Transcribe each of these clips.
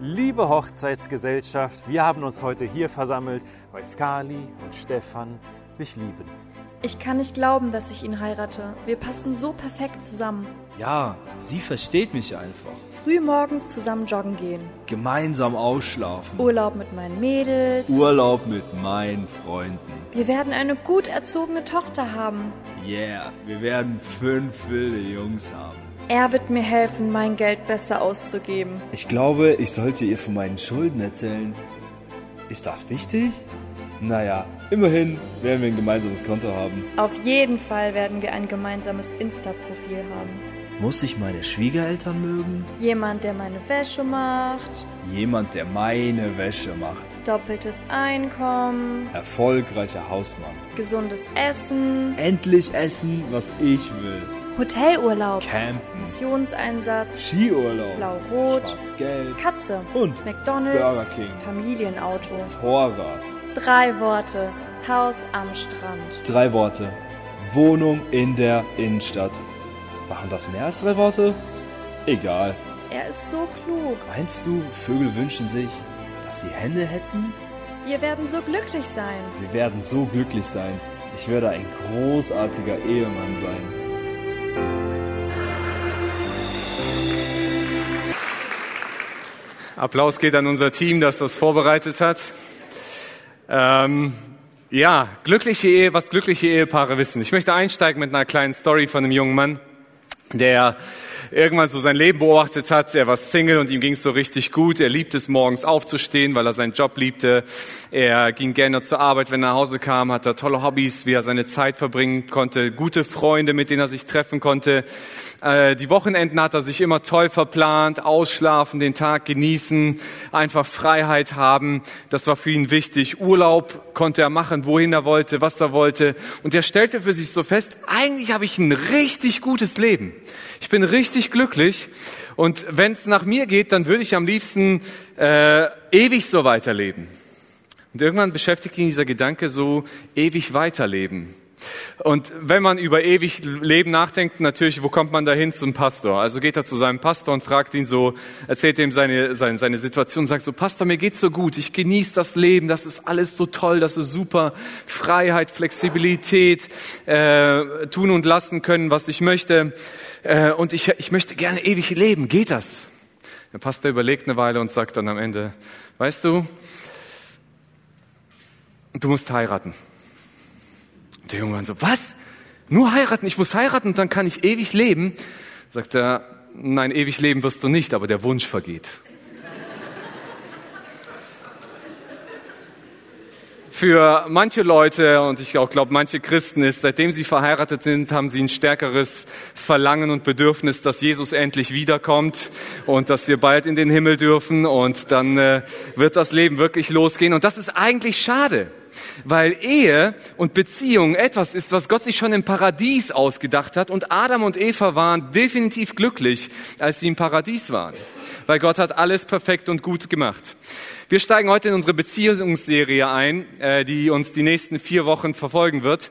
Liebe Hochzeitsgesellschaft, wir haben uns heute hier versammelt, weil Skali und Stefan sich lieben. Ich kann nicht glauben, dass ich ihn heirate. Wir passen so perfekt zusammen. Ja, sie versteht mich einfach. Früh morgens zusammen joggen gehen. Gemeinsam ausschlafen. Urlaub mit meinen Mädels. Urlaub mit meinen Freunden. Wir werden eine gut erzogene Tochter haben. Yeah, wir werden fünf wilde Jungs haben. Er wird mir helfen, mein Geld besser auszugeben. Ich glaube, ich sollte ihr von meinen Schulden erzählen. Ist das wichtig? Naja, immerhin werden wir ein gemeinsames Konto haben. Auf jeden Fall werden wir ein gemeinsames Insta-Profil haben. Muss ich meine Schwiegereltern mögen? Jemand, der meine Wäsche macht. Jemand, der meine Wäsche macht. Doppeltes Einkommen. Erfolgreicher Hausmann. Gesundes Essen. Endlich essen, was ich will. Hotelurlaub. Campen. Missionseinsatz. Skiurlaub. Blau-Rot. Schwarz-Gelb. Katze. Hund. McDonalds. Burger King. Familienauto. Torrad. Drei Worte. Haus am Strand. Drei Worte. Wohnung in der Innenstadt. Machen das mehr als drei Worte? Egal. Er ist so klug. Meinst du, Vögel wünschen sich, dass sie Hände hätten? Wir werden so glücklich sein. Wir werden so glücklich sein. Ich werde ein großartiger Ehemann sein. Applaus geht an unser Team, das das vorbereitet hat. Ähm, ja, glückliche Ehe, was glückliche Ehepaare wissen. Ich möchte einsteigen mit einer kleinen Story von einem jungen Mann, der irgendwann so sein Leben beobachtet hat. Er war Single und ihm ging es so richtig gut. Er liebte es, morgens aufzustehen, weil er seinen Job liebte. Er ging gerne zur Arbeit, wenn er nach Hause kam, hatte tolle Hobbys, wie er seine Zeit verbringen konnte, gute Freunde, mit denen er sich treffen konnte. Äh, die Wochenenden hat er sich immer toll verplant, ausschlafen, den Tag genießen, einfach Freiheit haben. Das war für ihn wichtig. Urlaub konnte er machen, wohin er wollte, was er wollte. Und er stellte für sich so fest, eigentlich habe ich ein richtig gutes Leben. Ich bin richtig glücklich. Und wenn es nach mir geht, dann würde ich am liebsten äh, ewig so weiterleben. Und irgendwann beschäftigt ihn dieser Gedanke so, ewig weiterleben. Und wenn man über ewig Leben nachdenkt, natürlich, wo kommt man dahin zum Pastor? Also geht er zu seinem Pastor und fragt ihn so, erzählt ihm seine, seine, seine Situation, sagt so, Pastor, mir geht's so gut, ich genieße das Leben, das ist alles so toll, das ist super, Freiheit, Flexibilität, äh, tun und lassen können, was ich möchte, äh, und ich, ich möchte gerne ewig leben, geht das? Der Pastor überlegt eine Weile und sagt dann am Ende, weißt du, du musst heiraten. Der Junge war so, was? Nur heiraten? Ich muss heiraten und dann kann ich ewig leben? Sagt er, nein, ewig leben wirst du nicht, aber der Wunsch vergeht. Für manche Leute und ich auch glaube manche Christen ist, seitdem sie verheiratet sind, haben sie ein stärkeres Verlangen und Bedürfnis, dass Jesus endlich wiederkommt und dass wir bald in den Himmel dürfen und dann äh, wird das Leben wirklich losgehen. Und das ist eigentlich schade, weil Ehe und Beziehung etwas ist, was Gott sich schon im Paradies ausgedacht hat und Adam und Eva waren definitiv glücklich, als sie im Paradies waren, weil Gott hat alles perfekt und gut gemacht. Wir steigen heute in unsere Beziehungsserie ein, äh, die uns die nächsten vier Wochen verfolgen wird.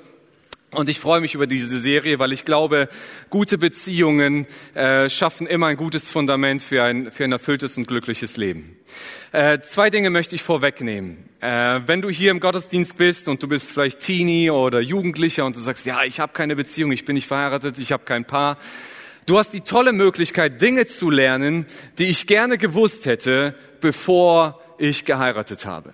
Und ich freue mich über diese Serie, weil ich glaube, gute Beziehungen äh, schaffen immer ein gutes Fundament für ein, für ein erfülltes und glückliches Leben. Äh, zwei Dinge möchte ich vorwegnehmen. Äh, wenn du hier im Gottesdienst bist und du bist vielleicht Teenie oder Jugendlicher und du sagst, ja, ich habe keine Beziehung, ich bin nicht verheiratet, ich habe kein Paar. Du hast die tolle Möglichkeit, Dinge zu lernen, die ich gerne gewusst hätte, bevor ich geheiratet habe.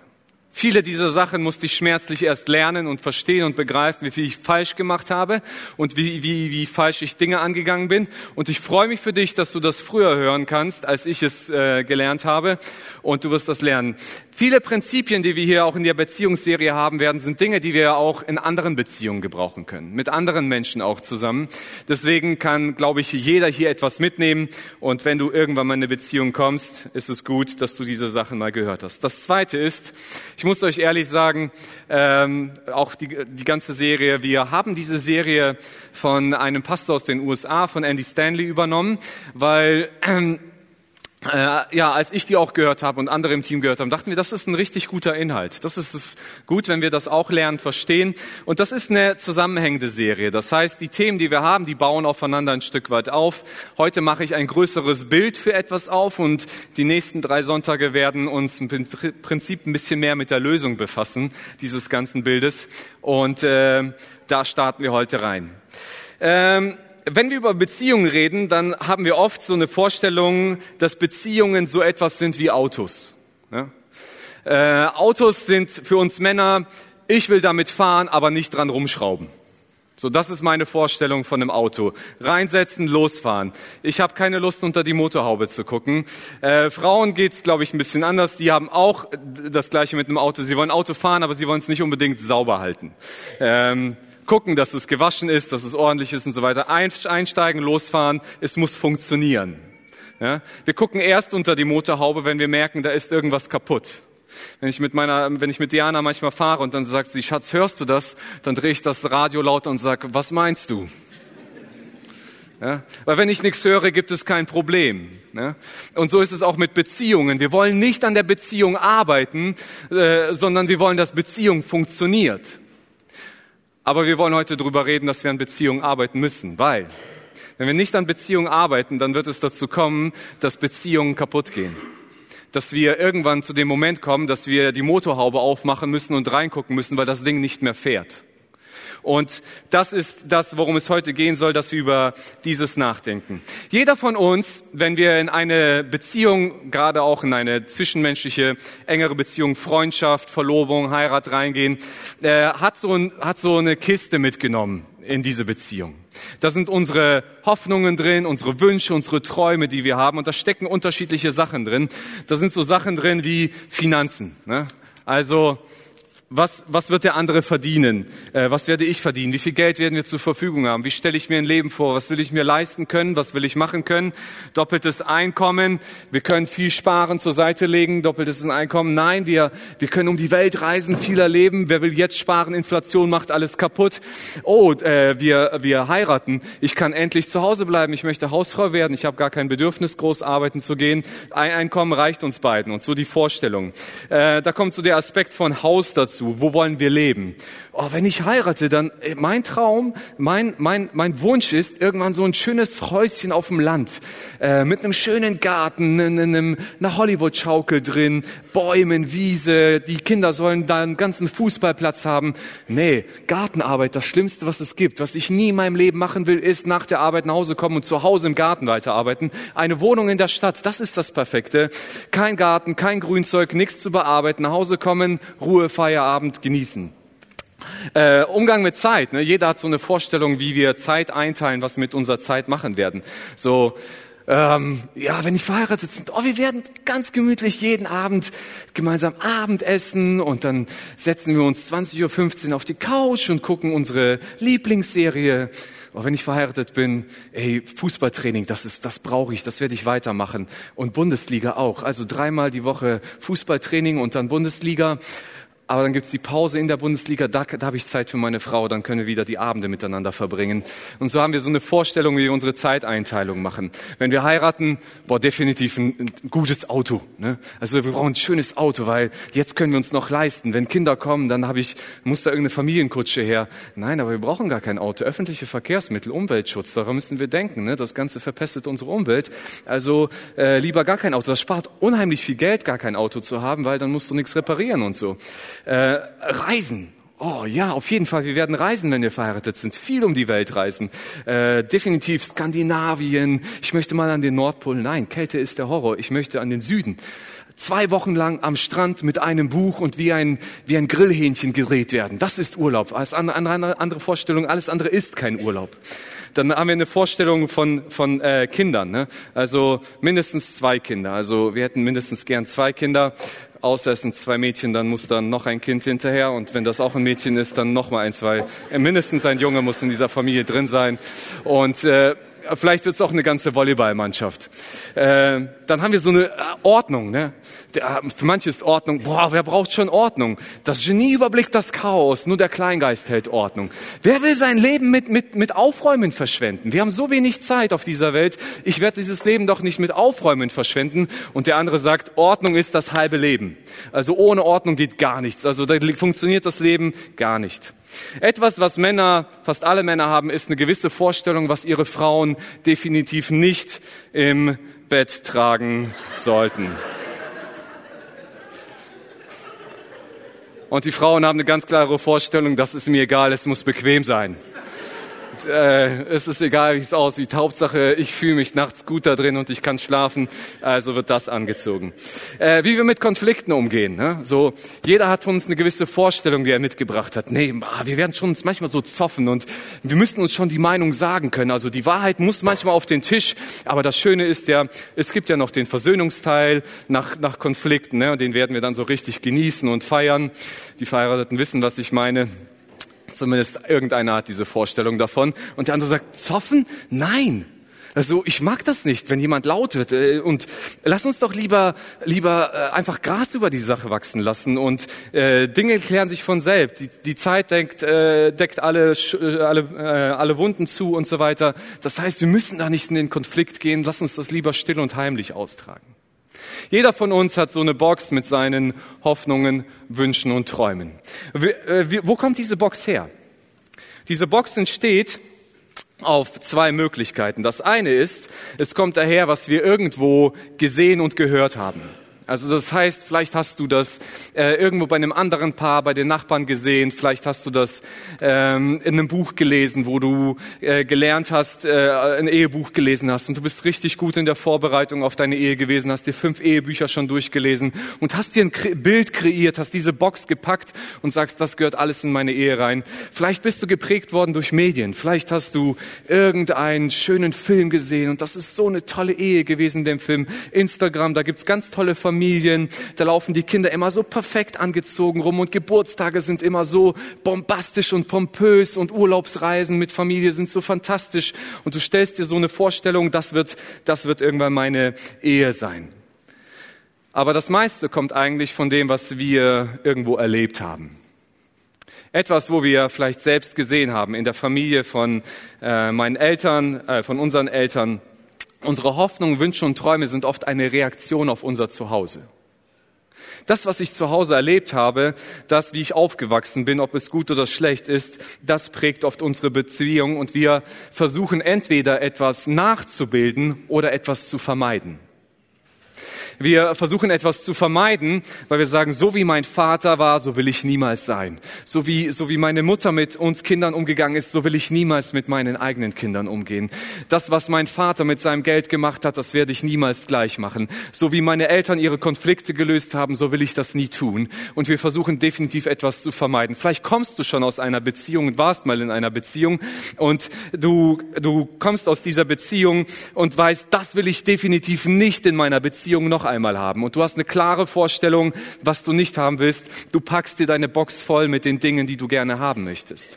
Viele dieser Sachen musste ich schmerzlich erst lernen und verstehen und begreifen, wie viel ich falsch gemacht habe und wie, wie, wie falsch ich Dinge angegangen bin. Und ich freue mich für dich, dass du das früher hören kannst, als ich es äh, gelernt habe. Und du wirst das lernen. Viele Prinzipien, die wir hier auch in der Beziehungsserie haben werden, sind Dinge, die wir auch in anderen Beziehungen gebrauchen können, mit anderen Menschen auch zusammen. Deswegen kann, glaube ich, jeder hier etwas mitnehmen. Und wenn du irgendwann mal in eine Beziehung kommst, ist es gut, dass du diese Sachen mal gehört hast. Das Zweite ist, ich muss euch ehrlich sagen, ähm, auch die, die ganze Serie, wir haben diese Serie von einem Pastor aus den USA, von Andy Stanley übernommen, weil ähm, äh, ja, als ich die auch gehört habe und andere im Team gehört haben, dachten wir, das ist ein richtig guter Inhalt. Das ist es gut, wenn wir das auch lernen, verstehen. Und das ist eine zusammenhängende Serie. Das heißt, die Themen, die wir haben, die bauen aufeinander ein Stück weit auf. Heute mache ich ein größeres Bild für etwas auf und die nächsten drei Sonntage werden uns im Prinzip ein bisschen mehr mit der Lösung befassen, dieses ganzen Bildes. Und äh, da starten wir heute rein. Ähm, wenn wir über Beziehungen reden, dann haben wir oft so eine Vorstellung, dass Beziehungen so etwas sind wie Autos. Ja? Äh, Autos sind für uns Männer, ich will damit fahren, aber nicht dran rumschrauben. So, das ist meine Vorstellung von einem Auto. Reinsetzen, losfahren. Ich habe keine Lust, unter die Motorhaube zu gucken. Äh, Frauen geht's, glaube ich, ein bisschen anders. Die haben auch das Gleiche mit einem Auto. Sie wollen Auto fahren, aber sie wollen es nicht unbedingt sauber halten. Ähm, gucken, dass es gewaschen ist, dass es ordentlich ist und so weiter. Einsteigen, losfahren, es muss funktionieren. Ja? Wir gucken erst unter die Motorhaube, wenn wir merken, da ist irgendwas kaputt. Wenn ich mit meiner, wenn ich mit Diana manchmal fahre und dann sagt sie, Schatz, hörst du das? Dann drehe ich das Radio lauter und sage, was meinst du? Ja? Weil wenn ich nichts höre, gibt es kein Problem. Ja? Und so ist es auch mit Beziehungen. Wir wollen nicht an der Beziehung arbeiten, äh, sondern wir wollen, dass Beziehung funktioniert. Aber wir wollen heute darüber reden, dass wir an Beziehungen arbeiten müssen, weil wenn wir nicht an Beziehungen arbeiten, dann wird es dazu kommen, dass Beziehungen kaputt gehen. Dass wir irgendwann zu dem Moment kommen, dass wir die Motorhaube aufmachen müssen und reingucken müssen, weil das Ding nicht mehr fährt. Und das ist das, worum es heute gehen soll, dass wir über dieses nachdenken. Jeder von uns, wenn wir in eine Beziehung, gerade auch in eine zwischenmenschliche, engere Beziehung, Freundschaft, Verlobung, Heirat reingehen, äh, hat, so ein, hat so eine Kiste mitgenommen in diese Beziehung. Da sind unsere Hoffnungen drin, unsere Wünsche, unsere Träume, die wir haben. Und da stecken unterschiedliche Sachen drin. Da sind so Sachen drin wie Finanzen. Ne? Also was, was wird der andere verdienen? Äh, was werde ich verdienen? Wie viel Geld werden wir zur Verfügung haben? Wie stelle ich mir ein Leben vor? Was will ich mir leisten können? Was will ich machen können? Doppeltes Einkommen. Wir können viel sparen, zur Seite legen. Doppeltes Einkommen. Nein, wir, wir können um die Welt reisen, viel erleben. Wer will jetzt sparen? Inflation macht alles kaputt. Oh, äh, wir, wir heiraten. Ich kann endlich zu Hause bleiben. Ich möchte Hausfrau werden. Ich habe gar kein Bedürfnis, groß arbeiten zu gehen. Ein Einkommen reicht uns beiden. Und so die Vorstellung. Äh, da kommt so der Aspekt von Haus dazu dazu? Wo wollen wir leben? Oh, wenn ich heirate, dann äh, mein Traum, mein, mein, mein Wunsch ist irgendwann so ein schönes Häuschen auf dem Land äh, mit einem schönen Garten, einem, einer Hollywood-Schaukel drin, Bäumen, Wiese. Die Kinder sollen da einen ganzen Fußballplatz haben. Nee, Gartenarbeit, das Schlimmste, was es gibt. Was ich nie in meinem Leben machen will, ist nach der Arbeit nach Hause kommen und zu Hause im Garten weiterarbeiten. Eine Wohnung in der Stadt, das ist das Perfekte. Kein Garten, kein Grünzeug, nichts zu bearbeiten. Nach Hause kommen, Ruhe, Feierabend Abend genießen. Äh, Umgang mit Zeit. Ne? Jeder hat so eine Vorstellung, wie wir Zeit einteilen, was wir mit unserer Zeit machen werden. So, ähm, ja, wenn ich verheiratet sind, oh, wir werden ganz gemütlich jeden Abend gemeinsam Abendessen und dann setzen wir uns 20.15 Uhr auf die Couch und gucken unsere Lieblingsserie. Oh, wenn ich verheiratet bin, ey, Fußballtraining, das ist, das brauche ich, das werde ich weitermachen. Und Bundesliga auch. Also dreimal die Woche Fußballtraining und dann Bundesliga. Aber dann gibt's die Pause in der Bundesliga, da, da habe ich Zeit für meine Frau, dann können wir wieder die Abende miteinander verbringen. Und so haben wir so eine Vorstellung, wie wir unsere Zeiteinteilung machen. Wenn wir heiraten, boah, definitiv ein, ein gutes Auto. Ne? Also wir brauchen ein schönes Auto, weil jetzt können wir uns noch leisten. Wenn Kinder kommen, dann habe ich, muss da irgendeine Familienkutsche her. Nein, aber wir brauchen gar kein Auto. Öffentliche Verkehrsmittel, Umweltschutz, daran müssen wir denken. Ne? Das Ganze verpestet unsere Umwelt. Also äh, lieber gar kein Auto. Das spart unheimlich viel Geld, gar kein Auto zu haben, weil dann musst du nichts reparieren und so. Äh, reisen. Oh ja, auf jeden Fall. Wir werden reisen, wenn wir verheiratet sind. Viel um die Welt reisen. Äh, definitiv Skandinavien. Ich möchte mal an den Nordpol. Nein, Kälte ist der Horror. Ich möchte an den Süden. Zwei Wochen lang am Strand mit einem Buch und wie ein, wie ein Grillhähnchen gedreht werden. Das ist Urlaub. Alles andere, andere, andere Vorstellung. Alles andere ist kein Urlaub. Dann haben wir eine Vorstellung von, von äh, Kindern. Ne? Also mindestens zwei Kinder. Also wir hätten mindestens gern zwei Kinder außer es sind zwei Mädchen, dann muss dann noch ein Kind hinterher und wenn das auch ein Mädchen ist, dann noch mal ein, zwei. Äh, mindestens ein Junge muss in dieser Familie drin sein und äh, vielleicht wird es auch eine ganze Volleyballmannschaft. Äh, dann haben wir so eine äh, Ordnung. Ne? Der, für manche ist Ordnung, boah, wer braucht schon Ordnung? Das Genie überblickt das Chaos, nur der Kleingeist hält Ordnung. Wer will sein Leben mit, mit, mit Aufräumen verschwenden? Wir haben so wenig Zeit auf dieser Welt. Ich werde dieses Leben doch nicht mit Aufräumen verschwenden. Und der andere sagt, Ordnung ist das halbe Leben. Also ohne Ordnung geht gar nichts. Also da funktioniert das Leben gar nicht. Etwas, was Männer, fast alle Männer haben, ist eine gewisse Vorstellung, was ihre Frauen definitiv nicht im Bett tragen sollten. Und die Frauen haben eine ganz klare Vorstellung, das ist mir egal, es muss bequem sein äh, es ist egal, wie es aussieht. Hauptsache, ich fühle mich nachts gut da drin und ich kann schlafen. Also wird das angezogen. Äh, wie wir mit Konflikten umgehen. Ne? So, jeder hat von uns eine gewisse Vorstellung, die er mitgebracht hat. Nee, wir werden schon uns manchmal so zoffen und wir müssen uns schon die Meinung sagen können. Also die Wahrheit muss manchmal auf den Tisch. Aber das Schöne ist ja, es gibt ja noch den Versöhnungsteil nach, nach Konflikten. Ne? Den werden wir dann so richtig genießen und feiern. Die Verheirateten wissen, was ich meine. Zumindest irgendeiner hat diese Vorstellung davon. Und der andere sagt, zoffen? Nein. Also ich mag das nicht, wenn jemand laut wird. Äh, und lass uns doch lieber, lieber äh, einfach Gras über die Sache wachsen lassen und äh, Dinge klären sich von selbst. Die, die Zeit denkt, äh, deckt alle, äh, alle, äh, alle Wunden zu und so weiter. Das heißt, wir müssen da nicht in den Konflikt gehen. Lass uns das lieber still und heimlich austragen. Jeder von uns hat so eine Box mit seinen Hoffnungen, Wünschen und Träumen. Äh, wo kommt diese Box her? Diese Box entsteht auf zwei Möglichkeiten. Das eine ist, es kommt daher, was wir irgendwo gesehen und gehört haben. Also das heißt, vielleicht hast du das äh, irgendwo bei einem anderen Paar, bei den Nachbarn gesehen, vielleicht hast du das ähm, in einem Buch gelesen, wo du äh, gelernt hast, äh, ein Ehebuch gelesen hast und du bist richtig gut in der Vorbereitung auf deine Ehe gewesen, hast dir fünf Ehebücher schon durchgelesen und hast dir ein Bild kreiert, hast diese Box gepackt und sagst, das gehört alles in meine Ehe rein. Vielleicht bist du geprägt worden durch Medien, vielleicht hast du irgendeinen schönen Film gesehen und das ist so eine tolle Ehe gewesen dem Film. Instagram, da gibt's ganz tolle Familien Familien, da laufen die Kinder immer so perfekt angezogen rum und Geburtstage sind immer so bombastisch und pompös und Urlaubsreisen mit Familie sind so fantastisch und du stellst dir so eine Vorstellung, das wird, das wird irgendwann meine Ehe sein. Aber das meiste kommt eigentlich von dem, was wir irgendwo erlebt haben. Etwas, wo wir vielleicht selbst gesehen haben in der Familie von äh, meinen Eltern, äh, von unseren Eltern Unsere Hoffnungen, Wünsche und Träume sind oft eine Reaktion auf unser Zuhause. Das, was ich zu Hause erlebt habe, das, wie ich aufgewachsen bin, ob es gut oder schlecht ist, das prägt oft unsere Beziehung und wir versuchen entweder etwas nachzubilden oder etwas zu vermeiden. Wir versuchen etwas zu vermeiden, weil wir sagen, so wie mein Vater war, so will ich niemals sein. So wie, so wie meine Mutter mit uns Kindern umgegangen ist, so will ich niemals mit meinen eigenen Kindern umgehen. Das, was mein Vater mit seinem Geld gemacht hat, das werde ich niemals gleich machen. So wie meine Eltern ihre Konflikte gelöst haben, so will ich das nie tun. Und wir versuchen definitiv etwas zu vermeiden. Vielleicht kommst du schon aus einer Beziehung und warst mal in einer Beziehung und du, du kommst aus dieser Beziehung und weißt, das will ich definitiv nicht in meiner Beziehung noch noch einmal haben. Und du hast eine klare Vorstellung, was du nicht haben willst. Du packst dir deine Box voll mit den Dingen, die du gerne haben möchtest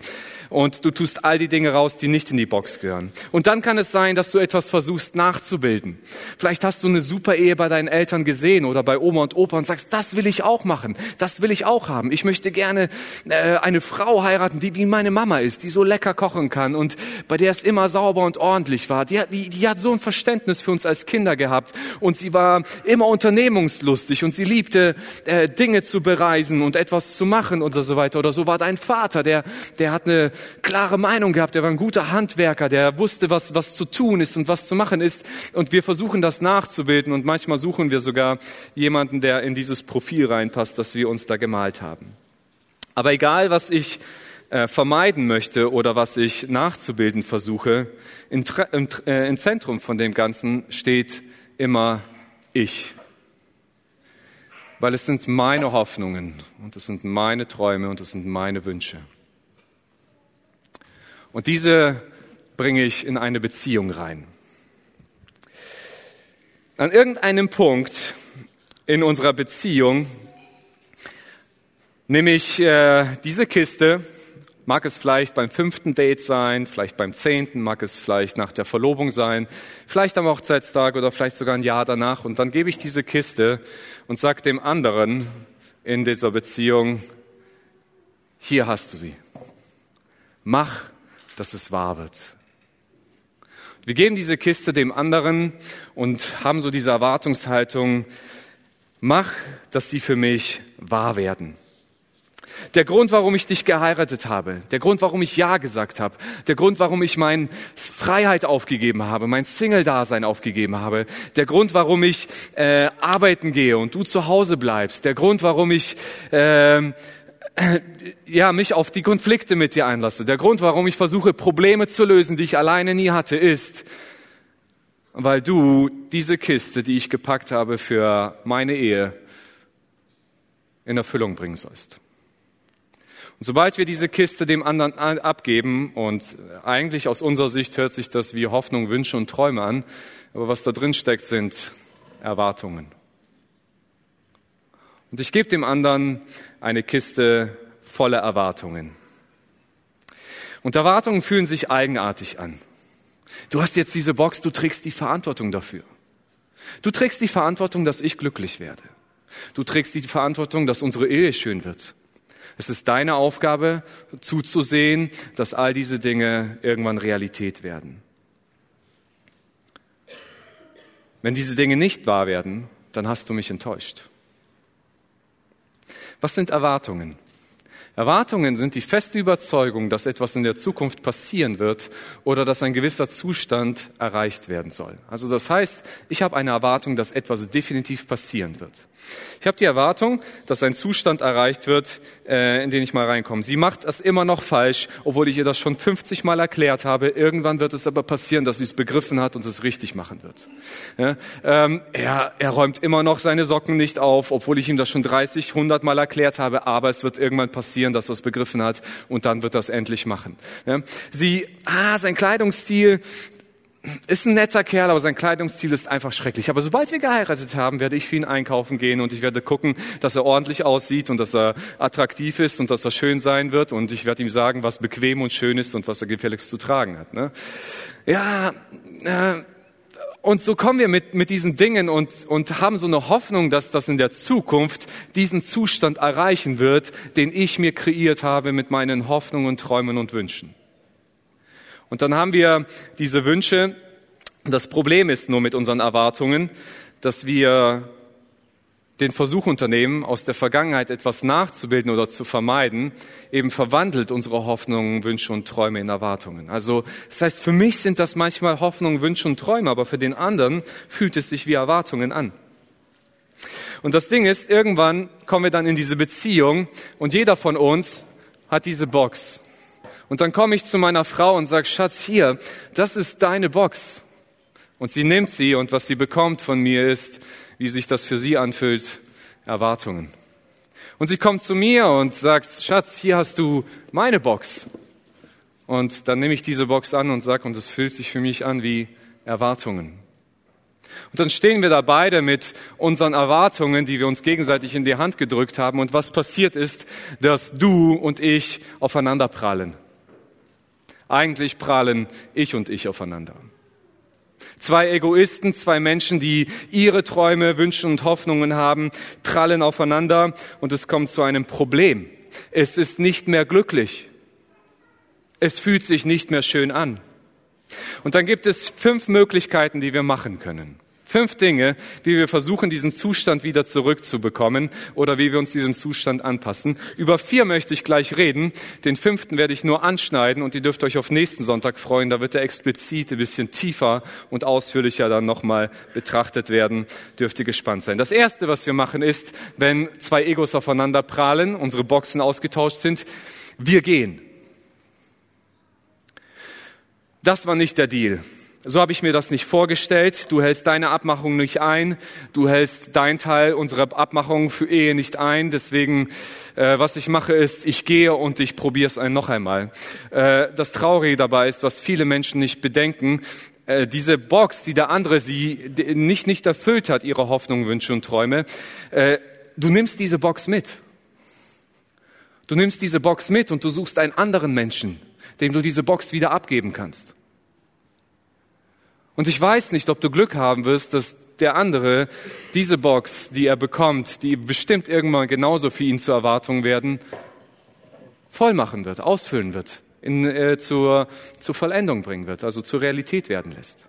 und du tust all die Dinge raus, die nicht in die Box gehören. Und dann kann es sein, dass du etwas versuchst nachzubilden. Vielleicht hast du eine super Ehe bei deinen Eltern gesehen oder bei Oma und Opa und sagst, das will ich auch machen, das will ich auch haben. Ich möchte gerne äh, eine Frau heiraten, die wie meine Mama ist, die so lecker kochen kann und bei der es immer sauber und ordentlich war. Die, die, die hat so ein Verständnis für uns als Kinder gehabt und sie war immer unternehmungslustig und sie liebte äh, Dinge zu bereisen und etwas zu machen und so weiter. Oder so war dein Vater, der, der hat eine klare Meinung gehabt, er war ein guter Handwerker, der wusste, was, was zu tun ist und was zu machen ist. Und wir versuchen das nachzubilden und manchmal suchen wir sogar jemanden, der in dieses Profil reinpasst, das wir uns da gemalt haben. Aber egal, was ich äh, vermeiden möchte oder was ich nachzubilden versuche, äh, im Zentrum von dem Ganzen steht immer ich. Weil es sind meine Hoffnungen und es sind meine Träume und es sind meine Wünsche. Und diese bringe ich in eine Beziehung rein. An irgendeinem Punkt in unserer Beziehung nehme ich äh, diese Kiste Mag es vielleicht beim fünften Date sein, vielleicht beim zehnten, mag es vielleicht nach der Verlobung sein, vielleicht am Hochzeitstag oder vielleicht sogar ein Jahr danach. Und dann gebe ich diese Kiste und sage dem anderen in dieser Beziehung, hier hast du sie. Mach, dass es wahr wird. Wir geben diese Kiste dem anderen und haben so diese Erwartungshaltung, mach, dass sie für mich wahr werden. Der Grund, warum ich dich geheiratet habe, der Grund, warum ich Ja gesagt habe, der Grund, warum ich meine Freiheit aufgegeben habe, mein Single-Dasein aufgegeben habe, der Grund, warum ich äh, arbeiten gehe und du zu Hause bleibst, der Grund, warum ich äh, ja, mich auf die Konflikte mit dir einlasse. Der Grund, warum ich versuche, Probleme zu lösen, die ich alleine nie hatte, ist, weil du diese Kiste, die ich gepackt habe für meine Ehe, in Erfüllung bringen sollst. Und sobald wir diese Kiste dem anderen abgeben, und eigentlich aus unserer Sicht hört sich das wie Hoffnung, Wünsche und Träume an, aber was da drin steckt, sind Erwartungen. Und ich gebe dem anderen eine Kiste voller Erwartungen. Und Erwartungen fühlen sich eigenartig an. Du hast jetzt diese Box, du trägst die Verantwortung dafür. Du trägst die Verantwortung, dass ich glücklich werde. Du trägst die Verantwortung, dass unsere Ehe schön wird. Es ist deine Aufgabe, zuzusehen, dass all diese Dinge irgendwann Realität werden. Wenn diese Dinge nicht wahr werden, dann hast du mich enttäuscht. Was sind Erwartungen? Erwartungen sind die feste Überzeugung, dass etwas in der Zukunft passieren wird oder dass ein gewisser Zustand erreicht werden soll. Also das heißt, ich habe eine Erwartung, dass etwas definitiv passieren wird. Ich habe die Erwartung, dass ein Zustand erreicht wird, äh, in den ich mal reinkomme. Sie macht das immer noch falsch, obwohl ich ihr das schon 50 Mal erklärt habe. Irgendwann wird es aber passieren, dass sie es begriffen hat und es richtig machen wird. Ja, ähm, er, er räumt immer noch seine Socken nicht auf, obwohl ich ihm das schon 30, 100 Mal erklärt habe. Aber es wird irgendwann passieren, dass er es begriffen hat und dann wird es endlich machen. Ja, sie, ah, sein Kleidungsstil, ist ein netter Kerl, aber sein Kleidungsstil ist einfach schrecklich. Aber sobald wir geheiratet haben, werde ich für ihn einkaufen gehen und ich werde gucken, dass er ordentlich aussieht und dass er attraktiv ist und dass er schön sein wird und ich werde ihm sagen, was bequem und schön ist und was er gefälligst zu tragen hat. Ne? Ja, äh, und so kommen wir mit, mit diesen Dingen und, und haben so eine Hoffnung, dass das in der Zukunft diesen Zustand erreichen wird, den ich mir kreiert habe mit meinen Hoffnungen, Träumen und Wünschen. Und dann haben wir diese Wünsche. Das Problem ist nur mit unseren Erwartungen, dass wir den Versuch unternehmen, aus der Vergangenheit etwas nachzubilden oder zu vermeiden, eben verwandelt unsere Hoffnungen, Wünsche und Träume in Erwartungen. Also das heißt, für mich sind das manchmal Hoffnungen, Wünsche und Träume, aber für den anderen fühlt es sich wie Erwartungen an. Und das Ding ist, irgendwann kommen wir dann in diese Beziehung und jeder von uns hat diese Box. Und dann komme ich zu meiner Frau und sage, Schatz, hier, das ist deine Box. Und sie nimmt sie und was sie bekommt von mir ist, wie sich das für sie anfühlt, Erwartungen. Und sie kommt zu mir und sagt, Schatz, hier hast du meine Box. Und dann nehme ich diese Box an und sage, und es fühlt sich für mich an wie Erwartungen. Und dann stehen wir da beide mit unseren Erwartungen, die wir uns gegenseitig in die Hand gedrückt haben. Und was passiert ist, dass du und ich aufeinander prallen. Eigentlich prallen ich und ich aufeinander. Zwei Egoisten, zwei Menschen, die ihre Träume, Wünsche und Hoffnungen haben, prallen aufeinander und es kommt zu einem Problem. Es ist nicht mehr glücklich. Es fühlt sich nicht mehr schön an. Und dann gibt es fünf Möglichkeiten, die wir machen können. Fünf Dinge, wie wir versuchen, diesen Zustand wieder zurückzubekommen oder wie wir uns diesem Zustand anpassen. Über vier möchte ich gleich reden. Den fünften werde ich nur anschneiden und ihr dürft euch auf nächsten Sonntag freuen. Da wird er explizit ein bisschen tiefer und ausführlicher dann nochmal betrachtet werden. Dürft ihr gespannt sein. Das erste, was wir machen, ist, wenn zwei Egos aufeinander prahlen, unsere Boxen ausgetauscht sind, wir gehen. Das war nicht der Deal. So habe ich mir das nicht vorgestellt. Du hältst deine Abmachung nicht ein. Du hältst dein Teil unserer Abmachung für Ehe nicht ein. Deswegen, äh, was ich mache, ist, ich gehe und ich probiere es ein noch einmal. Äh, das Traurige dabei ist, was viele Menschen nicht bedenken, äh, diese Box, die der andere sie nicht, nicht erfüllt hat, ihre Hoffnungen, Wünsche und Träume, äh, du nimmst diese Box mit. Du nimmst diese Box mit und du suchst einen anderen Menschen, dem du diese Box wieder abgeben kannst. Und ich weiß nicht, ob du Glück haben wirst, dass der andere diese Box, die er bekommt, die bestimmt irgendwann genauso für ihn zur Erwartung werden, voll machen wird, ausfüllen wird, in, äh, zur, zur Vollendung bringen wird, also zur Realität werden lässt.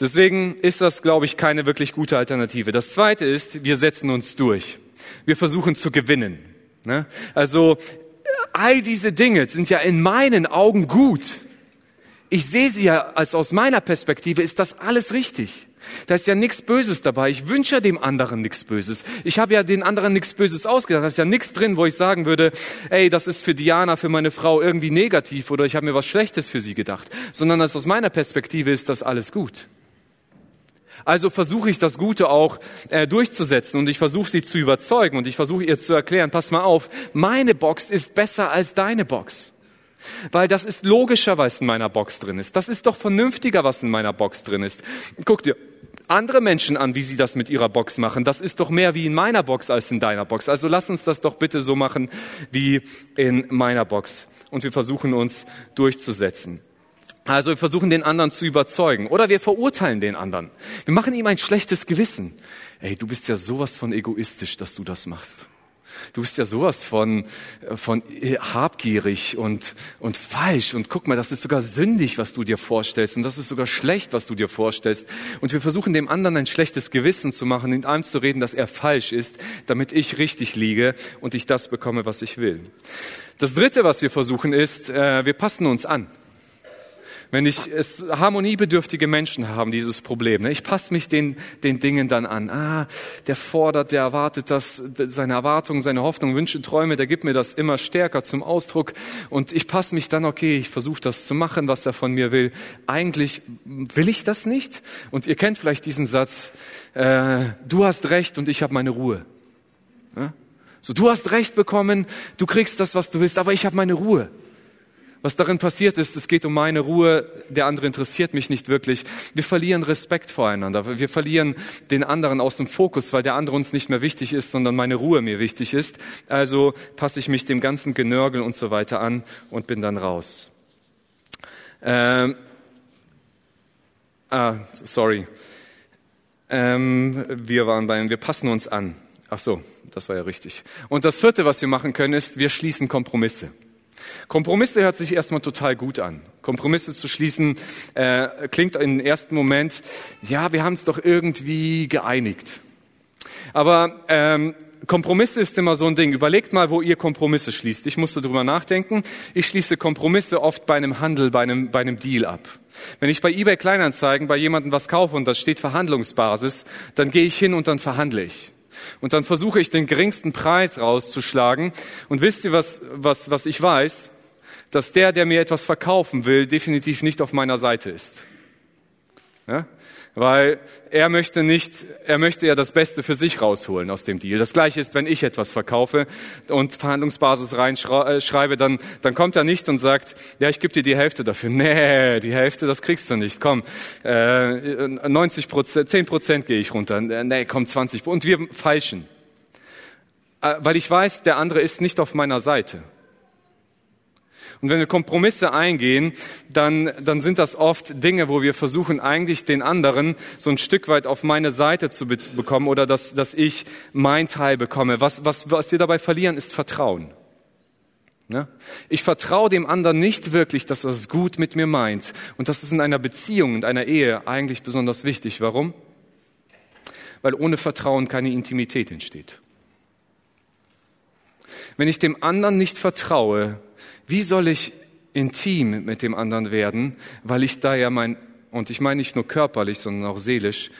Deswegen ist das, glaube ich, keine wirklich gute Alternative. Das Zweite ist, wir setzen uns durch. Wir versuchen zu gewinnen. Ne? Also all diese Dinge sind ja in meinen Augen gut. Ich sehe sie ja als aus meiner Perspektive ist das alles richtig. Da ist ja nichts Böses dabei. Ich wünsche dem anderen nichts Böses. Ich habe ja den anderen nichts Böses ausgedacht. Da ist ja nichts drin, wo ich sagen würde, ey, das ist für Diana, für meine Frau irgendwie negativ oder ich habe mir was Schlechtes für sie gedacht. Sondern als aus meiner Perspektive ist das alles gut. Also versuche ich das Gute auch äh, durchzusetzen und ich versuche sie zu überzeugen und ich versuche ihr zu erklären, pass mal auf, meine Box ist besser als deine Box. Weil das ist logischer, was in meiner Box drin ist. Das ist doch vernünftiger, was in meiner Box drin ist. Guck dir andere Menschen an, wie sie das mit ihrer Box machen. Das ist doch mehr wie in meiner Box als in deiner Box. Also lass uns das doch bitte so machen wie in meiner Box. Und wir versuchen uns durchzusetzen. Also wir versuchen den anderen zu überzeugen oder wir verurteilen den anderen. Wir machen ihm ein schlechtes Gewissen. Ey, du bist ja sowas von egoistisch, dass du das machst. Du bist ja sowas von, von habgierig und, und falsch. Und guck mal, das ist sogar sündig, was du dir vorstellst. Und das ist sogar schlecht, was du dir vorstellst. Und wir versuchen dem anderen ein schlechtes Gewissen zu machen, in allem zu reden, dass er falsch ist, damit ich richtig liege und ich das bekomme, was ich will. Das Dritte, was wir versuchen, ist, äh, wir passen uns an. Wenn ich es harmoniebedürftige Menschen haben dieses Problem. Ne? Ich passe mich den, den Dingen dann an. Ah, der fordert, der erwartet das, seine Erwartungen, seine Hoffnungen, Wünsche, Träume, der gibt mir das immer stärker zum Ausdruck. Und ich passe mich dann, okay, ich versuche das zu machen, was er von mir will. Eigentlich will ich das nicht. Und ihr kennt vielleicht diesen Satz, äh, du hast recht und ich habe meine Ruhe. Ja? So, du hast recht bekommen, du kriegst das, was du willst, aber ich habe meine Ruhe. Was darin passiert ist, es geht um meine Ruhe, der andere interessiert mich nicht wirklich. Wir verlieren Respekt voreinander. Wir verlieren den anderen aus dem Fokus, weil der andere uns nicht mehr wichtig ist, sondern meine Ruhe mir wichtig ist. Also passe ich mich dem ganzen Genörgel und so weiter an und bin dann raus. Ähm, ah, sorry. Ähm, wir waren beim, wir passen uns an. Ach so, das war ja richtig. Und das vierte, was wir machen können, ist, wir schließen Kompromisse. Kompromisse hört sich erstmal total gut an. Kompromisse zu schließen äh, klingt im ersten Moment, ja, wir haben es doch irgendwie geeinigt. Aber ähm, Kompromisse ist immer so ein Ding. Überlegt mal, wo ihr Kompromisse schließt. Ich musste drüber nachdenken. Ich schließe Kompromisse oft bei einem Handel, bei einem, bei einem Deal ab. Wenn ich bei eBay Kleinanzeigen bei jemandem was kaufe und das steht Verhandlungsbasis, dann gehe ich hin und dann verhandle ich. Und dann versuche ich den geringsten Preis rauszuschlagen. Und wisst ihr, was, was, was ich weiß? Dass der, der mir etwas verkaufen will, definitiv nicht auf meiner Seite ist. Ja? Weil er möchte nicht, er möchte ja das Beste für sich rausholen aus dem Deal. Das gleiche ist, wenn ich etwas verkaufe und Verhandlungsbasis reinschreibe, dann, dann kommt er nicht und sagt, ja, ich gebe dir die Hälfte dafür. Nee, die Hälfte, das kriegst du nicht. Komm, äh, 90 Prozent, 10 Prozent gehe ich runter. Nee, komm, 20. Und wir falschen. Äh, weil ich weiß, der andere ist nicht auf meiner Seite. Und wenn wir Kompromisse eingehen, dann, dann sind das oft Dinge, wo wir versuchen, eigentlich den anderen so ein Stück weit auf meine Seite zu be bekommen oder dass, dass ich mein Teil bekomme. Was, was, was wir dabei verlieren, ist Vertrauen. Ne? Ich vertraue dem anderen nicht wirklich, dass er es gut mit mir meint. Und das ist in einer Beziehung, in einer Ehe eigentlich besonders wichtig. Warum? Weil ohne Vertrauen keine Intimität entsteht. Wenn ich dem anderen nicht vertraue, wie soll ich intim mit dem anderen werden, weil ich da ja mein, und ich meine nicht nur körperlich, sondern auch seelisch,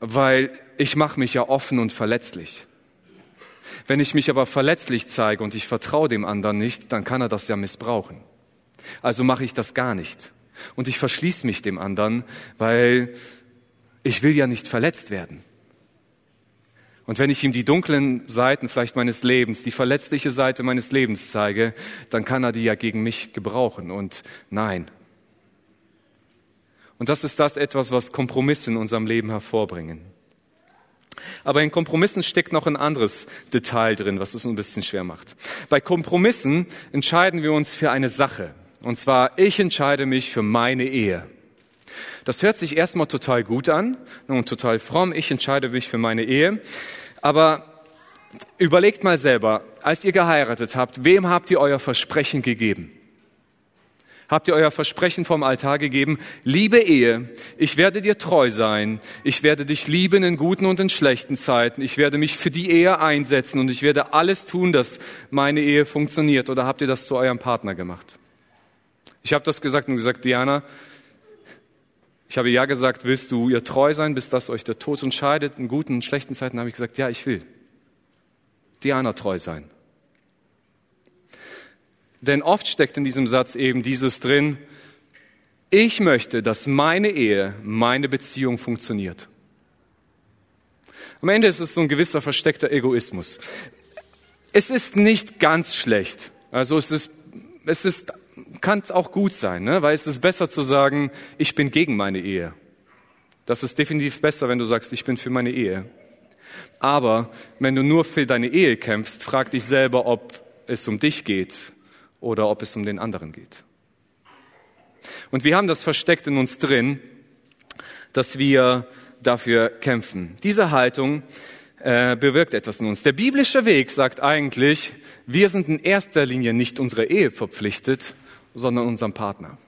weil ich mache mich ja offen und verletzlich. Wenn ich mich aber verletzlich zeige und ich vertraue dem anderen nicht, dann kann er das ja missbrauchen. Also mache ich das gar nicht. Und ich verschließe mich dem anderen, weil ich will ja nicht verletzt werden. Und wenn ich ihm die dunklen Seiten vielleicht meines Lebens, die verletzliche Seite meines Lebens zeige, dann kann er die ja gegen mich gebrauchen. Und nein. Und das ist das etwas, was Kompromisse in unserem Leben hervorbringen. Aber in Kompromissen steckt noch ein anderes Detail drin, was es ein bisschen schwer macht. Bei Kompromissen entscheiden wir uns für eine Sache. Und zwar, ich entscheide mich für meine Ehe. Das hört sich erstmal total gut an und total fromm. Ich entscheide mich für meine Ehe. Aber überlegt mal selber, als ihr geheiratet habt, wem habt ihr euer Versprechen gegeben? Habt ihr euer Versprechen vom Altar gegeben? Liebe Ehe, ich werde dir treu sein. Ich werde dich lieben in guten und in schlechten Zeiten. Ich werde mich für die Ehe einsetzen und ich werde alles tun, dass meine Ehe funktioniert. Oder habt ihr das zu eurem Partner gemacht? Ich habe das gesagt und gesagt, Diana, ich habe ja gesagt, willst du ihr treu sein, bis das euch der Tod entscheidet? In guten und schlechten Zeiten habe ich gesagt, ja, ich will. Diana treu sein. Denn oft steckt in diesem Satz eben dieses drin, ich möchte, dass meine Ehe, meine Beziehung funktioniert. Am Ende ist es so ein gewisser versteckter Egoismus. Es ist nicht ganz schlecht. Also es ist, es ist kann es auch gut sein, ne? weil es ist besser zu sagen, ich bin gegen meine Ehe. Das ist definitiv besser, wenn du sagst, ich bin für meine Ehe. Aber wenn du nur für deine Ehe kämpfst, frag dich selber, ob es um dich geht oder ob es um den anderen geht. Und wir haben das versteckt in uns drin, dass wir dafür kämpfen. Diese Haltung äh, bewirkt etwas in uns. Der biblische Weg sagt eigentlich, wir sind in erster Linie nicht unserer Ehe verpflichtet, sondern unserem Partner.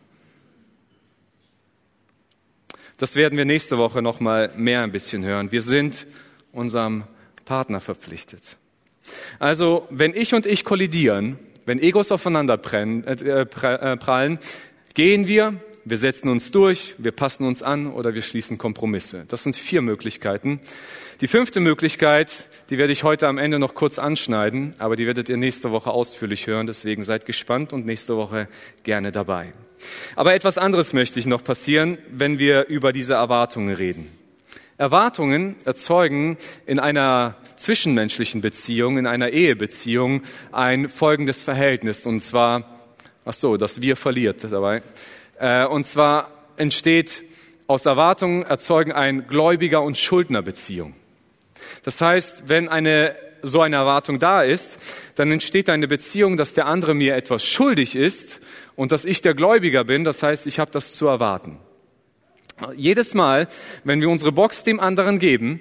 Das werden wir nächste Woche noch mal mehr ein bisschen hören. Wir sind unserem Partner verpflichtet. Also, wenn ich und ich kollidieren, wenn Egos aufeinander prallen, äh, gehen wir, wir setzen uns durch, wir passen uns an oder wir schließen Kompromisse. Das sind vier Möglichkeiten. Die fünfte Möglichkeit, die werde ich heute am Ende noch kurz anschneiden, aber die werdet ihr nächste Woche ausführlich hören. Deswegen seid gespannt und nächste Woche gerne dabei. Aber etwas anderes möchte ich noch passieren, wenn wir über diese Erwartungen reden. Erwartungen erzeugen in einer zwischenmenschlichen Beziehung, in einer Ehebeziehung ein folgendes Verhältnis, und zwar, ach so, das Wir verliert dabei, und zwar entsteht aus Erwartungen erzeugen ein Gläubiger- und Schuldnerbeziehung. Das heißt, wenn eine so eine Erwartung da ist, dann entsteht eine Beziehung, dass der andere mir etwas schuldig ist und dass ich der Gläubiger bin. Das heißt, ich habe das zu erwarten. Jedes Mal, wenn wir unsere Box dem anderen geben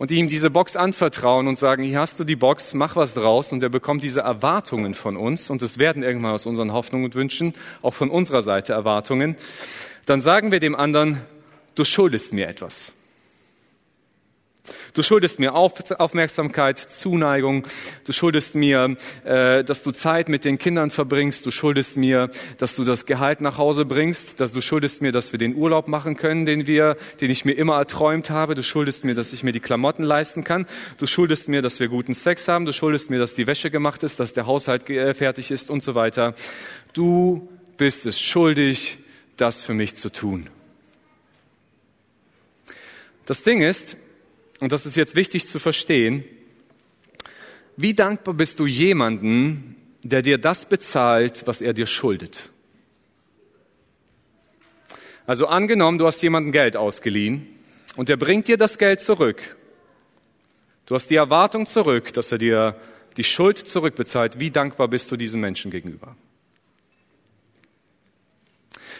und ihm diese Box anvertrauen und sagen, hier hast du die Box, mach was draus. Und er bekommt diese Erwartungen von uns. Und es werden irgendwann aus unseren Hoffnungen und Wünschen, auch von unserer Seite Erwartungen, dann sagen wir dem anderen, du schuldest mir etwas. Du schuldest mir Aufmerksamkeit, Zuneigung. Du schuldest mir, äh, dass du Zeit mit den Kindern verbringst. Du schuldest mir, dass du das Gehalt nach Hause bringst. Dass du schuldest mir, dass wir den Urlaub machen können, den wir, den ich mir immer erträumt habe. Du schuldest mir, dass ich mir die Klamotten leisten kann. Du schuldest mir, dass wir guten Sex haben. Du schuldest mir, dass die Wäsche gemacht ist, dass der Haushalt äh, fertig ist und so weiter. Du bist es schuldig, das für mich zu tun. Das Ding ist, und das ist jetzt wichtig zu verstehen, wie dankbar bist du jemanden, der dir das bezahlt, was er dir schuldet? Also angenommen, du hast jemanden Geld ausgeliehen und er bringt dir das Geld zurück. Du hast die Erwartung zurück, dass er dir die Schuld zurückbezahlt. Wie dankbar bist du diesem Menschen gegenüber?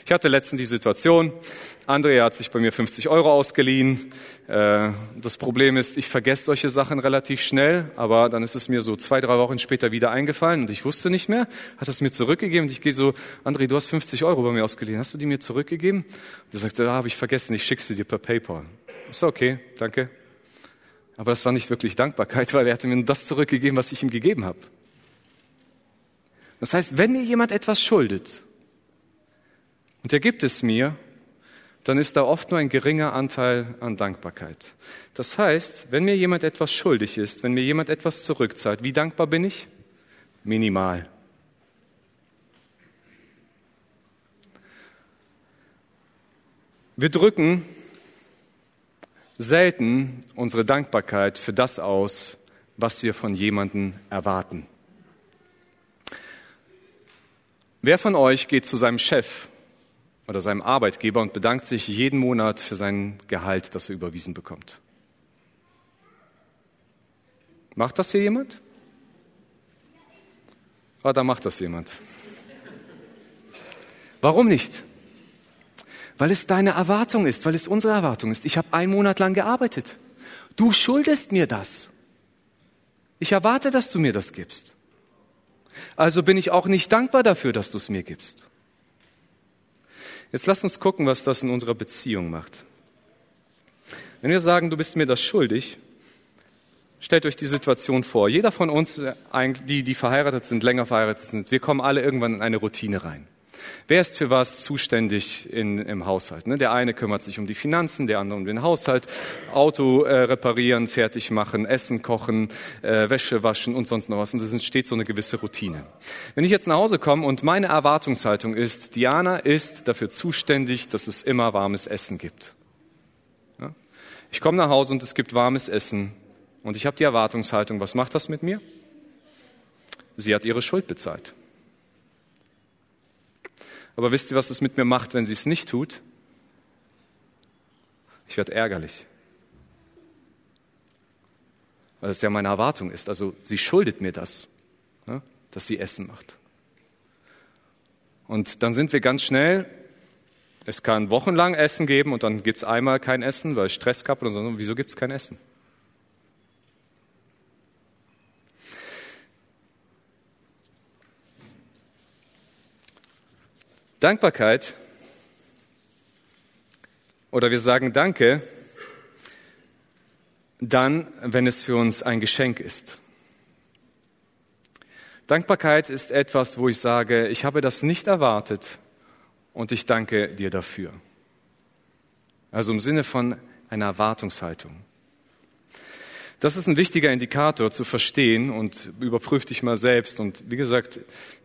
Ich hatte letztens die Situation, Andrea hat sich bei mir 50 Euro ausgeliehen. Äh, das Problem ist, ich vergesse solche Sachen relativ schnell, aber dann ist es mir so zwei, drei Wochen später wieder eingefallen und ich wusste nicht mehr, hat es mir zurückgegeben und ich gehe so, André, du hast 50 Euro bei mir ausgeliehen, hast du die mir zurückgegeben? Und er sagte, da habe ich vergessen, ich schicke sie dir per PayPal. Ist okay, danke. Aber das war nicht wirklich Dankbarkeit, weil er hatte mir nur das zurückgegeben, was ich ihm gegeben habe. Das heißt, wenn mir jemand etwas schuldet, und er gibt es mir, dann ist da oft nur ein geringer Anteil an Dankbarkeit. Das heißt, wenn mir jemand etwas schuldig ist, wenn mir jemand etwas zurückzahlt, wie dankbar bin ich? Minimal. Wir drücken selten unsere Dankbarkeit für das aus, was wir von jemandem erwarten. Wer von euch geht zu seinem Chef oder seinem Arbeitgeber und bedankt sich jeden Monat für sein Gehalt, das er überwiesen bekommt. Macht das hier jemand? Ah, da macht das jemand. Warum nicht? Weil es deine Erwartung ist, weil es unsere Erwartung ist. Ich habe einen Monat lang gearbeitet. Du schuldest mir das. Ich erwarte, dass du mir das gibst. Also bin ich auch nicht dankbar dafür, dass du es mir gibst. Jetzt lass uns gucken, was das in unserer Beziehung macht. Wenn wir sagen, du bist mir das schuldig, stellt euch die Situation vor. Jeder von uns, äh, die, die verheiratet sind, länger verheiratet sind, wir kommen alle irgendwann in eine Routine rein. Wer ist für was zuständig in, im Haushalt? Ne? Der eine kümmert sich um die Finanzen, der andere um den Haushalt, Auto äh, reparieren, fertig machen, Essen kochen, äh, Wäsche waschen und sonst noch was. Und es entsteht so eine gewisse Routine. Wenn ich jetzt nach Hause komme und meine Erwartungshaltung ist, Diana ist dafür zuständig, dass es immer warmes Essen gibt. Ja? Ich komme nach Hause und es gibt warmes Essen und ich habe die Erwartungshaltung, was macht das mit mir? Sie hat ihre Schuld bezahlt. Aber wisst ihr, was es mit mir macht, wenn sie es nicht tut? Ich werde ärgerlich. Weil es ja meine Erwartung ist. Also sie schuldet mir das, ne, dass sie Essen macht. Und dann sind wir ganz schnell, es kann wochenlang Essen geben und dann gibt es einmal kein Essen, weil Stress gab oder so. Wieso gibt es kein Essen? Dankbarkeit oder wir sagen Danke dann, wenn es für uns ein Geschenk ist. Dankbarkeit ist etwas, wo ich sage, ich habe das nicht erwartet und ich danke dir dafür. Also im Sinne von einer Erwartungshaltung. Das ist ein wichtiger Indikator zu verstehen und überprüf dich mal selbst. Und wie gesagt,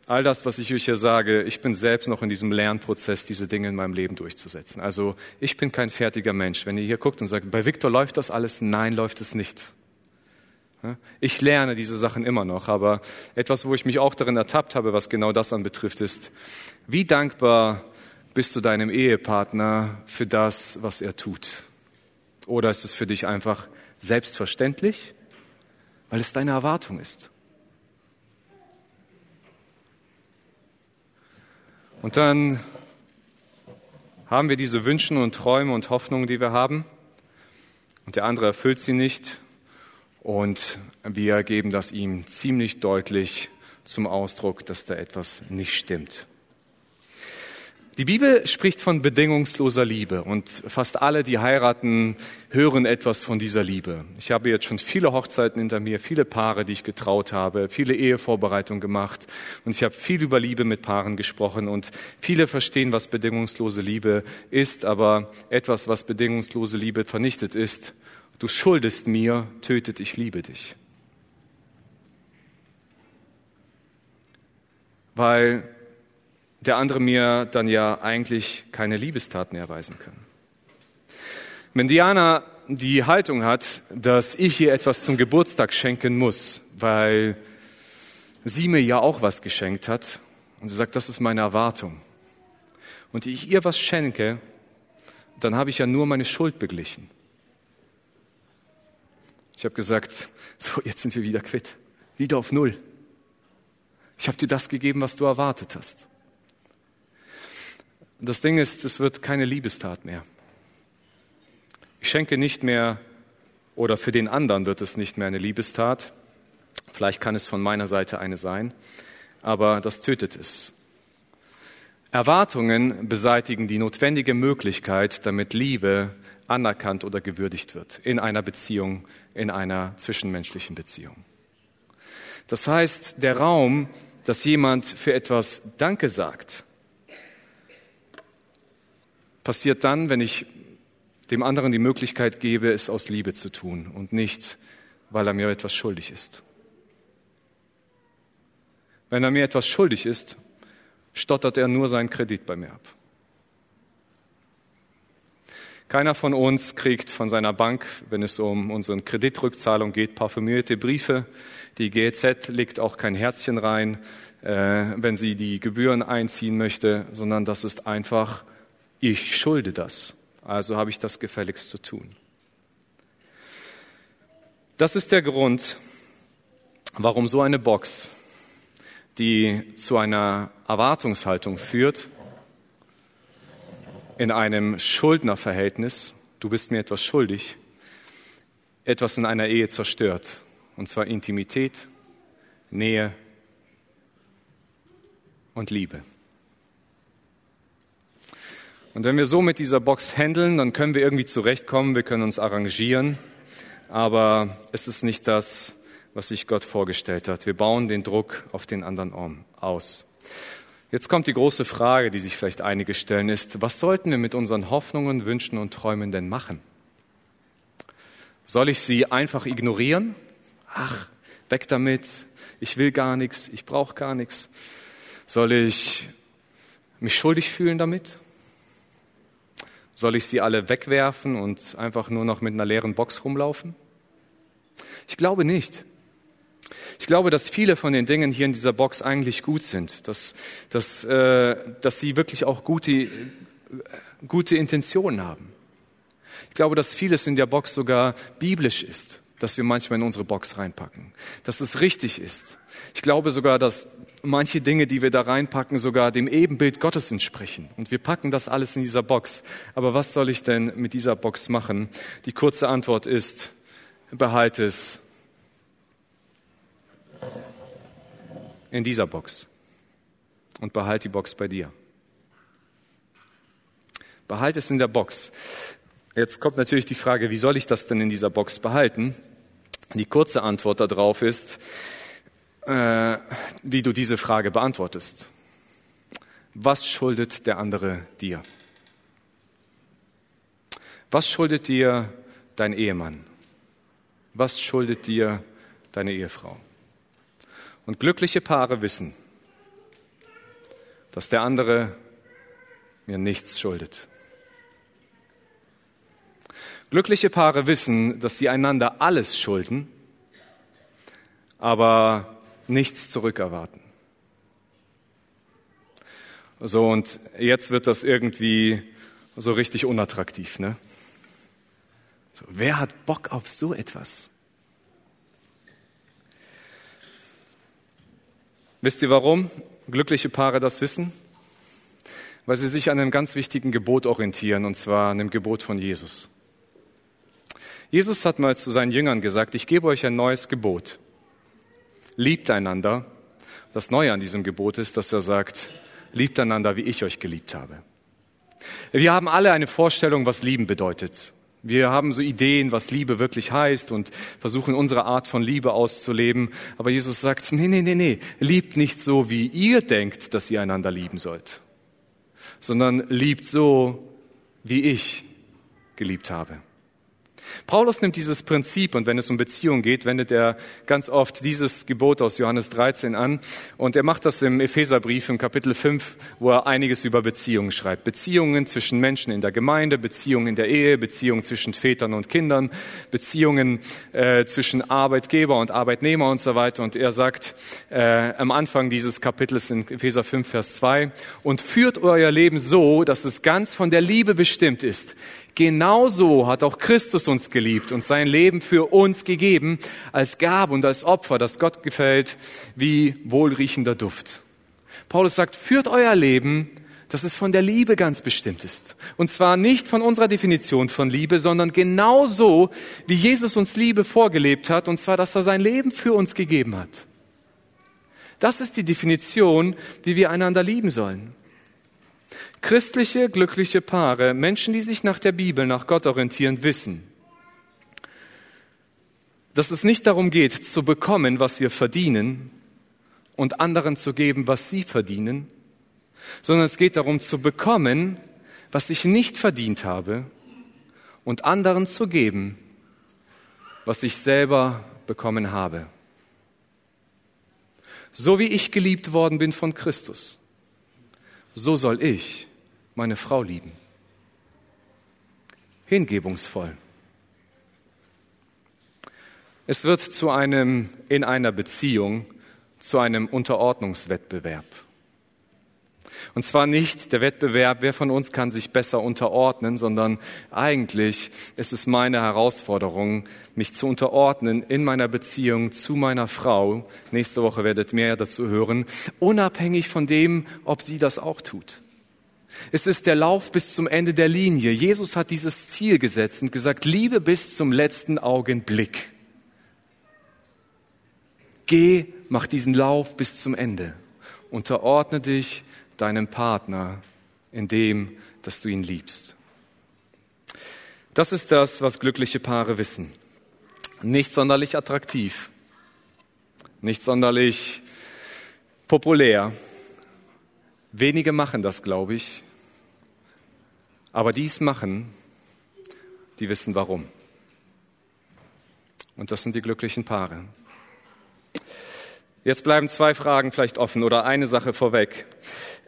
all das, was ich euch hier sage, ich bin selbst noch in diesem Lernprozess, diese Dinge in meinem Leben durchzusetzen. Also ich bin kein fertiger Mensch. Wenn ihr hier guckt und sagt, bei Viktor läuft das alles, nein, läuft es nicht. Ich lerne diese Sachen immer noch, aber etwas, wo ich mich auch darin ertappt habe, was genau das anbetrifft, ist, wie dankbar bist du deinem Ehepartner für das, was er tut? Oder ist es für dich einfach selbstverständlich, weil es deine Erwartung ist. Und dann haben wir diese Wünsche und Träume und Hoffnungen, die wir haben, und der andere erfüllt sie nicht, und wir geben das ihm ziemlich deutlich zum Ausdruck, dass da etwas nicht stimmt. Die Bibel spricht von bedingungsloser Liebe und fast alle, die heiraten, hören etwas von dieser Liebe. Ich habe jetzt schon viele Hochzeiten hinter mir, viele Paare, die ich getraut habe, viele Ehevorbereitungen gemacht und ich habe viel über Liebe mit Paaren gesprochen und viele verstehen, was bedingungslose Liebe ist, aber etwas, was bedingungslose Liebe vernichtet ist, du schuldest mir, tötet, ich liebe dich. Weil der andere mir dann ja eigentlich keine Liebestat mehr erweisen kann. Wenn Diana die Haltung hat, dass ich ihr etwas zum Geburtstag schenken muss, weil sie mir ja auch was geschenkt hat, und sie sagt, das ist meine Erwartung, und ich ihr was schenke, dann habe ich ja nur meine Schuld beglichen. Ich habe gesagt, so, jetzt sind wir wieder quitt, wieder auf Null. Ich habe dir das gegeben, was du erwartet hast. Und das Ding ist, es wird keine Liebestat mehr. Ich schenke nicht mehr oder für den anderen wird es nicht mehr eine Liebestat. Vielleicht kann es von meiner Seite eine sein, aber das tötet es. Erwartungen beseitigen die notwendige Möglichkeit, damit Liebe anerkannt oder gewürdigt wird in einer Beziehung, in einer zwischenmenschlichen Beziehung. Das heißt, der Raum, dass jemand für etwas Danke sagt, passiert dann, wenn ich dem anderen die Möglichkeit gebe, es aus Liebe zu tun und nicht, weil er mir etwas schuldig ist. Wenn er mir etwas schuldig ist, stottert er nur seinen Kredit bei mir ab. Keiner von uns kriegt von seiner Bank, wenn es um unsere Kreditrückzahlung geht, parfümierte Briefe. Die GEZ legt auch kein Herzchen rein, äh, wenn sie die Gebühren einziehen möchte, sondern das ist einfach ich schulde das, also habe ich das gefälligst zu tun. Das ist der Grund, warum so eine Box, die zu einer Erwartungshaltung führt, in einem Schuldnerverhältnis, du bist mir etwas schuldig, etwas in einer Ehe zerstört. Und zwar Intimität, Nähe und Liebe. Und wenn wir so mit dieser Box handeln, dann können wir irgendwie zurechtkommen, wir können uns arrangieren, aber es ist nicht das, was sich Gott vorgestellt hat. Wir bauen den Druck auf den anderen aus. Jetzt kommt die große Frage, die sich vielleicht einige stellen, ist, was sollten wir mit unseren Hoffnungen, Wünschen und Träumen denn machen? Soll ich sie einfach ignorieren? Ach, weg damit, ich will gar nichts, ich brauche gar nichts. Soll ich mich schuldig fühlen damit? Soll ich sie alle wegwerfen und einfach nur noch mit einer leeren Box rumlaufen? Ich glaube nicht. Ich glaube, dass viele von den Dingen hier in dieser Box eigentlich gut sind, dass, dass, äh, dass sie wirklich auch gute, gute Intentionen haben. Ich glaube, dass vieles in der Box sogar biblisch ist, dass wir manchmal in unsere Box reinpacken, dass es richtig ist. Ich glaube sogar, dass manche Dinge, die wir da reinpacken, sogar dem Ebenbild Gottes entsprechen. Und wir packen das alles in dieser Box. Aber was soll ich denn mit dieser Box machen? Die kurze Antwort ist, behalte es in dieser Box und behalte die Box bei dir. Behalte es in der Box. Jetzt kommt natürlich die Frage, wie soll ich das denn in dieser Box behalten? Die kurze Antwort darauf ist, äh, wie du diese Frage beantwortest. Was schuldet der andere dir? Was schuldet dir dein Ehemann? Was schuldet dir deine Ehefrau? Und glückliche Paare wissen, dass der andere mir nichts schuldet. Glückliche Paare wissen, dass sie einander alles schulden, aber nichts zurückerwarten. So, und jetzt wird das irgendwie so richtig unattraktiv, ne? So, wer hat Bock auf so etwas? Wisst ihr warum glückliche Paare das wissen? Weil sie sich an einem ganz wichtigen Gebot orientieren, und zwar an dem Gebot von Jesus. Jesus hat mal zu seinen Jüngern gesagt, ich gebe euch ein neues Gebot liebt einander. Das Neue an diesem Gebot ist, dass er sagt, liebt einander, wie ich euch geliebt habe. Wir haben alle eine Vorstellung, was lieben bedeutet. Wir haben so Ideen, was Liebe wirklich heißt und versuchen unsere Art von Liebe auszuleben. Aber Jesus sagt, nee, nee, nee, nee, liebt nicht so, wie ihr denkt, dass ihr einander lieben sollt, sondern liebt so, wie ich geliebt habe. Paulus nimmt dieses Prinzip und wenn es um Beziehung geht, wendet er ganz oft dieses Gebot aus Johannes 13 an und er macht das im Epheserbrief im Kapitel 5, wo er einiges über Beziehungen schreibt. Beziehungen zwischen Menschen in der Gemeinde, Beziehungen in der Ehe, Beziehungen zwischen Vätern und Kindern, Beziehungen äh, zwischen Arbeitgeber und Arbeitnehmer und so weiter. Und er sagt äh, am Anfang dieses Kapitels in Epheser 5, Vers 2, und führt euer Leben so, dass es ganz von der Liebe bestimmt ist. Genauso hat auch Christus uns geliebt und sein Leben für uns gegeben als Gabe und als Opfer, das Gott gefällt wie wohlriechender Duft. Paulus sagt, führt euer Leben, dass es von der Liebe ganz bestimmt ist. Und zwar nicht von unserer Definition von Liebe, sondern genauso, wie Jesus uns Liebe vorgelebt hat, und zwar, dass er sein Leben für uns gegeben hat. Das ist die Definition, wie wir einander lieben sollen. Christliche, glückliche Paare, Menschen, die sich nach der Bibel, nach Gott orientieren, wissen, dass es nicht darum geht, zu bekommen, was wir verdienen und anderen zu geben, was sie verdienen, sondern es geht darum zu bekommen, was ich nicht verdient habe und anderen zu geben, was ich selber bekommen habe. So wie ich geliebt worden bin von Christus, so soll ich meine Frau lieben. Hingebungsvoll. Es wird zu einem, in einer Beziehung, zu einem Unterordnungswettbewerb. Und zwar nicht der Wettbewerb, wer von uns kann sich besser unterordnen, sondern eigentlich ist es meine Herausforderung, mich zu unterordnen in meiner Beziehung zu meiner Frau. Nächste Woche werdet mehr dazu hören, unabhängig von dem, ob sie das auch tut. Es ist der Lauf bis zum Ende der Linie. Jesus hat dieses Ziel gesetzt und gesagt, Liebe bis zum letzten Augenblick. Geh, mach diesen Lauf bis zum Ende. Unterordne dich deinem Partner in dem, dass du ihn liebst. Das ist das, was glückliche Paare wissen. Nicht sonderlich attraktiv, nicht sonderlich populär. Wenige machen das, glaube ich. Aber dies machen, die wissen warum. Und das sind die glücklichen Paare. Jetzt bleiben zwei Fragen vielleicht offen oder eine Sache vorweg.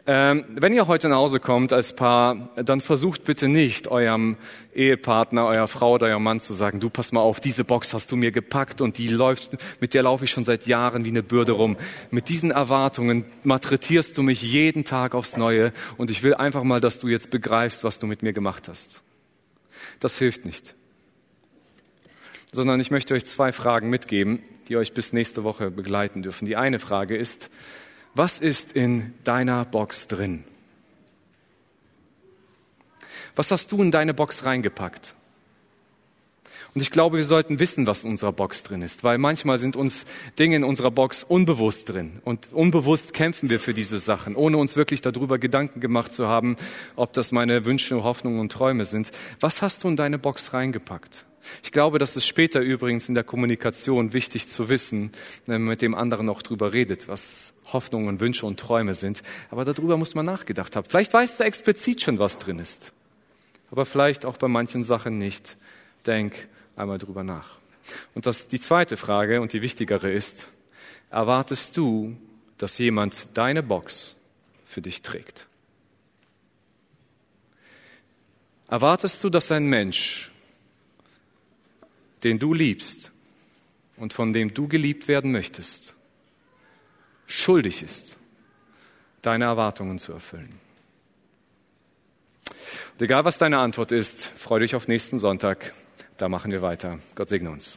Ähm, wenn ihr heute nach Hause kommt als Paar, dann versucht bitte nicht eurem Ehepartner, eurer Frau oder eurem Mann zu sagen, du pass mal auf, diese Box hast du mir gepackt und die läuft, mit der laufe ich schon seit Jahren wie eine Bürde rum. Mit diesen Erwartungen malträtierst du mich jeden Tag aufs Neue und ich will einfach mal, dass du jetzt begreifst, was du mit mir gemacht hast. Das hilft nicht. Sondern ich möchte euch zwei Fragen mitgeben, die euch bis nächste Woche begleiten dürfen. Die eine Frage ist, was ist in deiner Box drin? Was hast du in deine Box reingepackt? Und ich glaube, wir sollten wissen, was in unserer Box drin ist, weil manchmal sind uns Dinge in unserer Box unbewusst drin. Und unbewusst kämpfen wir für diese Sachen, ohne uns wirklich darüber Gedanken gemacht zu haben, ob das meine Wünsche, Hoffnungen und Träume sind. Was hast du in deine Box reingepackt? Ich glaube, das ist später übrigens in der Kommunikation wichtig zu wissen, wenn man mit dem anderen auch drüber redet, was Hoffnungen, Wünsche und Träume sind. Aber darüber muss man nachgedacht haben. Vielleicht weißt du explizit schon, was drin ist. Aber vielleicht auch bei manchen Sachen nicht. Denk einmal drüber nach. Und das, die zweite Frage und die wichtigere ist, erwartest du, dass jemand deine Box für dich trägt? Erwartest du, dass ein Mensch den du liebst und von dem du geliebt werden möchtest, schuldig ist, deine Erwartungen zu erfüllen. Und egal was deine Antwort ist, freu dich auf nächsten Sonntag. Da machen wir weiter. Gott segne uns.